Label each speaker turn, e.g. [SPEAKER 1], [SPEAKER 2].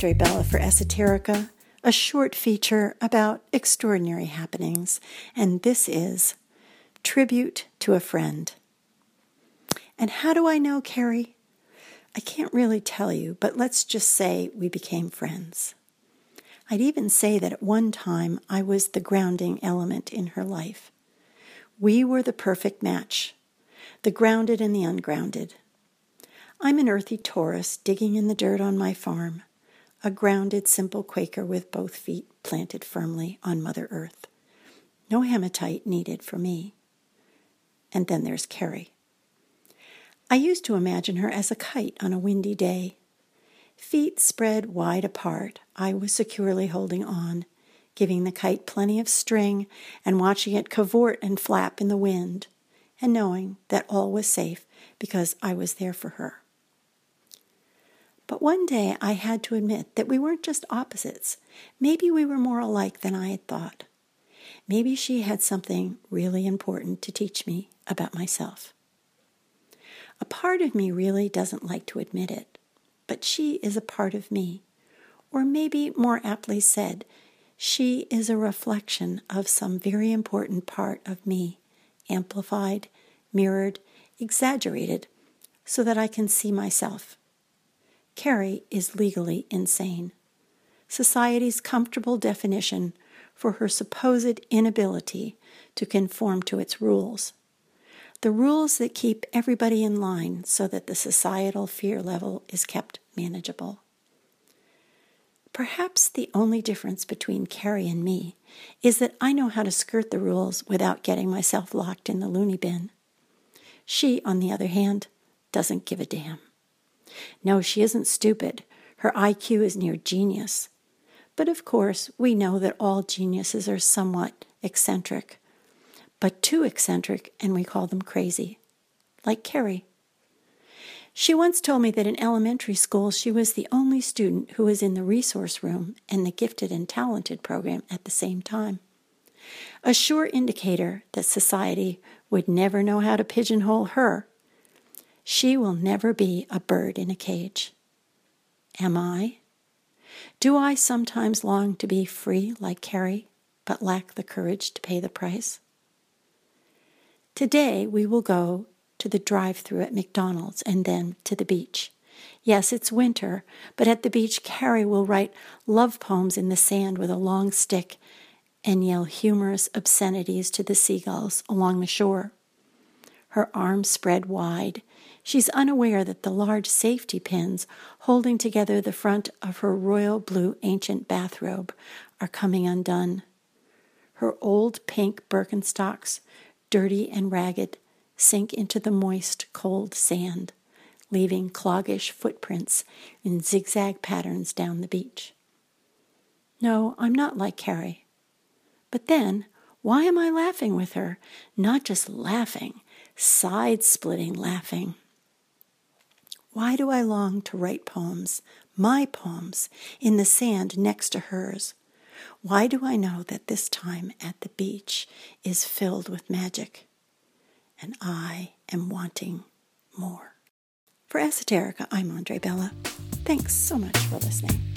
[SPEAKER 1] Andre Bella for Esoterica, a short feature about extraordinary happenings, and this is Tribute to a Friend. And how do I know Carrie? I can't really tell you, but let's just say we became friends. I'd even say that at one time I was the grounding element in her life. We were the perfect match, the grounded and the ungrounded. I'm an earthy Taurus digging in the dirt on my farm, a grounded, simple Quaker with both feet planted firmly on Mother Earth. No hematite needed for me. And then there's Carrie. I used to imagine her as a kite on a windy day. Feet spread wide apart, I was securely holding on, giving the kite plenty of string and watching it cavort and flap in the wind, and knowing that all was safe because I was there for her. But one day I had to admit that we weren't just opposites. Maybe we were more alike than I had thought. Maybe she had something really important to teach me about myself. A part of me really doesn't like to admit it, but she is a part of me. Or maybe more aptly said, she is a reflection of some very important part of me, amplified, mirrored, exaggerated, so that I can see myself Carrie is legally insane. Society's comfortable definition for her supposed inability to conform to its rules. The rules that keep everybody in line so that the societal fear level is kept manageable. Perhaps the only difference between Carrie and me is that I know how to skirt the rules without getting myself locked in the loony bin. She, on the other hand, doesn't give a damn. No, she isn't stupid. Her IQ is near genius. But of course, we know that all geniuses are somewhat eccentric. But too eccentric, and we call them crazy. Like Carrie. She once told me that in elementary school she was the only student who was in the resource room and the gifted and talented program at the same time. A sure indicator that society would never know how to pigeonhole her she will never be a bird in a cage. Am I? Do I sometimes long to be free like Carrie, but lack the courage to pay the price? Today we will go to the drive through at McDonald's and then to the beach. Yes, it's winter, but at the beach, Carrie will write love poems in the sand with a long stick and yell humorous obscenities to the seagulls along the shore. Her arms spread wide, She's unaware that the large safety pins holding together the front of her royal blue ancient bathrobe are coming undone. Her old pink Birkenstocks, dirty and ragged, sink into the moist, cold sand, leaving cloggish footprints in zigzag patterns down the beach. No, I'm not like Carrie. But then, why am I laughing with her? Not just laughing, side splitting laughing. Why do I long to write poems, my poems, in the sand next to hers? Why do I know that this time at the beach is filled with magic? And I am wanting more. For Esoterica, I'm Andre Bella. Thanks so much for listening.